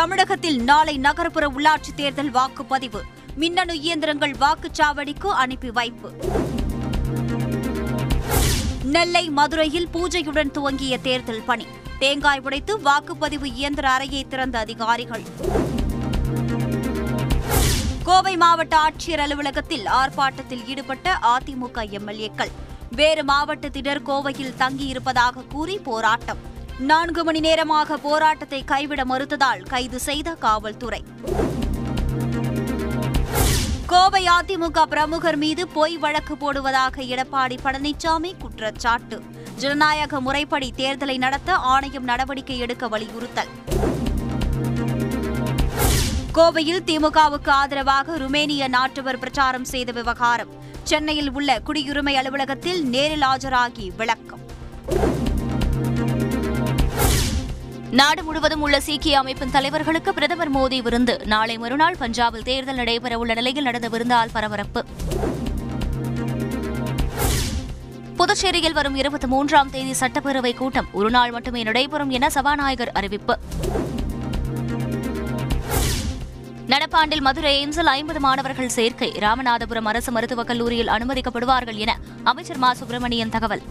தமிழகத்தில் நாளை நகர்ப்புற உள்ளாட்சி தேர்தல் வாக்குப்பதிவு. மின்னணு இயந்திரங்கள் வாக்குச்சாவடிக்கு அனுப்பி வைப்பு. நெல்லை மதுரையில் பூஜையுடன் துவங்கிய தேர்தல் பணி. தேங்காய் உடைத்து வாக்குப்பதிவு இயந்திர அறையை திறந்த அதிகாரிகள். கோவை மாவட்ட ஆட்சியர் அலுவலகத்தில் ஆர்ப்பாட்டத்தில் ஈடுபட்ட அதிமுக எம்எல்ஏக்கள். வேறு மாவட்டத்தினர் கோவையில் தங்கியிருப்பதாக கூறி போராட்டம். நான்கு மணி நேரமாக போராட்டத்தை கைவிட மறுத்ததால் கைது செய்த காவல்துறை. கோவை அதிமுக பிரமுகர் மீது பொய் வழக்கு போடுவதாக எடப்பாடி பழனிசாமி குற்றச்சாட்டு. ஜனநாயக முறைப்படி தேர்தலை நடத்த ஆணையம் நடவடிக்கை எடுக்க வலியுறுத்தல். கோவையில் திமுகவுக்கு ஆதரவாக ருமேனிய நாட்டவர் பிரச்சாரம் செய்த விவகாரம். சென்னையில் உள்ள குடியுரிமை அலுவலகத்தில் நேரில் ஆஜராகி விளக்கம். நாடு முழுவதும் உள்ள சீக்கிய அமைப்பின் தலைவர்களுக்கு பிரதமர் மோடி விருந்து. நாளை மறுநாள் பஞ்சாபில் தேர்தல் நடைபெறவுள்ள நிலையில் நடந்த விருந்தால் பரபரப்பு. புதுச்சேரியில் வரும் இருபத்தி மூன்றாம் தேதி சட்டப்பேரவை கூட்டம். ஒருநாள் மட்டுமே நடைபெறும் என சபாநாயகர் அறிவிப்பு. நடப்பாண்டில் மதுரை எய்ம்ஸில் ஐம்பது மாணவர்கள் சேர்க்கை. ராமநாதபுரம் அரசு மருத்துவக் கல்லூரியில் அனுமதிக்கப்படுவார்கள் என அமைச்சர் மா. சுப்பிரமணியன் தகவல்.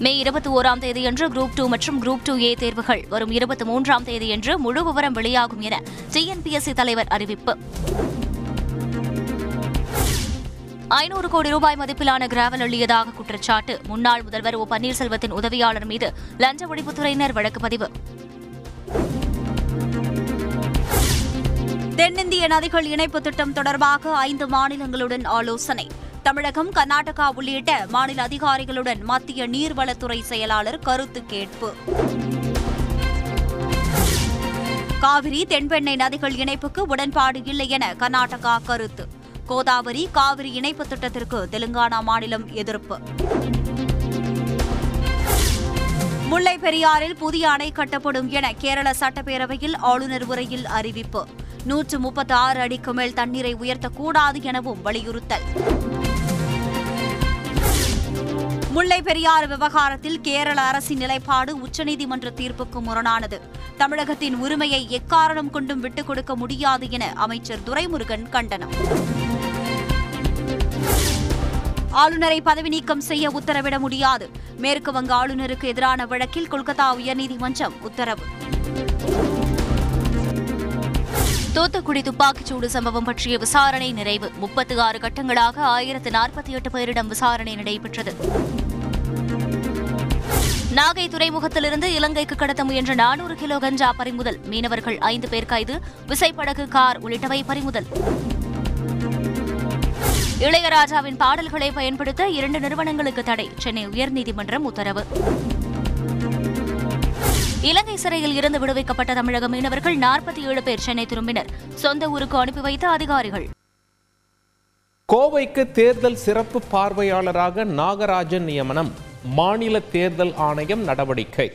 மே இருபத்தி ஓராம் தேதியன்று குரூப் டூ மற்றும் குரூப் டூ ஏ தேர்வுகள் வரும் இருபத்தி மூன்றாம் தேதியன்று முழு விவரம் வெளியாகும் என டிஎன்பிஎஸ்சி தலைவர் அறிவிப்பு. ஐநூறு கோடி ரூபாய் மதிப்பிலான கிராவல் அள்ளியதாக குற்றச்சாட்டு. முன்னாள் முதல்வர் ஓ பன்னீர்செல்வத்தின் உதவியாளர் மீது லஞ்ச ஒழிப்புத்துறையினர் வழக்கு பதிவு. தென்னிந்திய நதிகள் இணைப்பு திட்டம் தொடர்பாக ஐந்து மாநிலங்களுடன் ஆலோசனை. தமிழகம் கர்நாடகா உள்ளிட்ட மாநில அதிகாரிகளுடன் மத்திய நீர்வளத்துறை செயலாளர் கருத்து கேட்பு. காவிரி தென்பெண்ணை நதிகள் இணைப்புக்கு உடன்பாடு இல்லை என கர்நாடகா கருத்து. கோதாவரி காவிரி இணைப்பு திட்டத்திற்கு தெலுங்கானா மாநிலம் எதிர்ப்பு. முல்லை பெரியாறில் புதிய அணை கட்டப்படும் என கேரள சட்டப்பேரவையில் ஆளுநர் உரையில் அறிவிப்பு. நூற்று முப்பத்தி ஆறு அடிக்கு மேல் தண்ணீரை உயர்த்தக்கூடாது எனவும் வலியுறுத்தல். முல்லை பெரியாறு விவகாரத்தில் கேரள அரசின் நிலைப்பாடு உச்சநீதிமன்ற தீர்ப்புக்கு முரணானது. தமிழகத்தின் உரிமையை எக்காரணம் கொண்டும் விட்டுக் கொடுக்க முடியாது என அமைச்சர் துரைமுருகன் கண்டனம். ஆளுநரை பதவி நீக்கம் செய்ய உத்தரவிட முடியாது. மேற்கு வங்க ஆளுநருக்கு எதிரான வழக்கில் கொல்கத்தா உயர்நீதிமன்றம் உத்தரவு. தூத்துக்குடி துப்பாக்கிச்சூடு சம்பவம் பற்றிய விசாரணை நிறைவு. முப்பத்தி ஆறு கட்டங்களாக ஆயிரத்து நாற்பத்தி எட்டு பேரிடம் விசாரணை நடைபெற்றது. நாகை துறைமுகத்திலிருந்து இலங்கைக்கு கடத்த முயன்ற நானூறு கிலோ கஞ்சா பறிமுதல். மீனவர்கள் ஐந்து பேர் கைது விசைப்படகு கார் உள்ளிட்டவை பறிமுதல். இளையராஜாவின் பாடல்களை பயன்படுத்த இரண்டு நிறுவனங்களுக்கு தடை. சென்னை உயர்நீதிமன்றம் உத்தரவு. இலங்கை சிறையில் இருந்து விடுவிக்கப்பட்ட தமிழக மீனவர்கள் நாற்பத்தி ஏழு பேர் சென்னை திரும்பினர். சொந்த ஊருக்கு அனுப்பி வைத்த அதிகாரிகள். கோவைக்கு தேர்தல் சிறப்பு பார்வையாளராக நாகராஜன் நியமனம். மாநில தேர்தல் ஆணையம் நடவடிக்கை.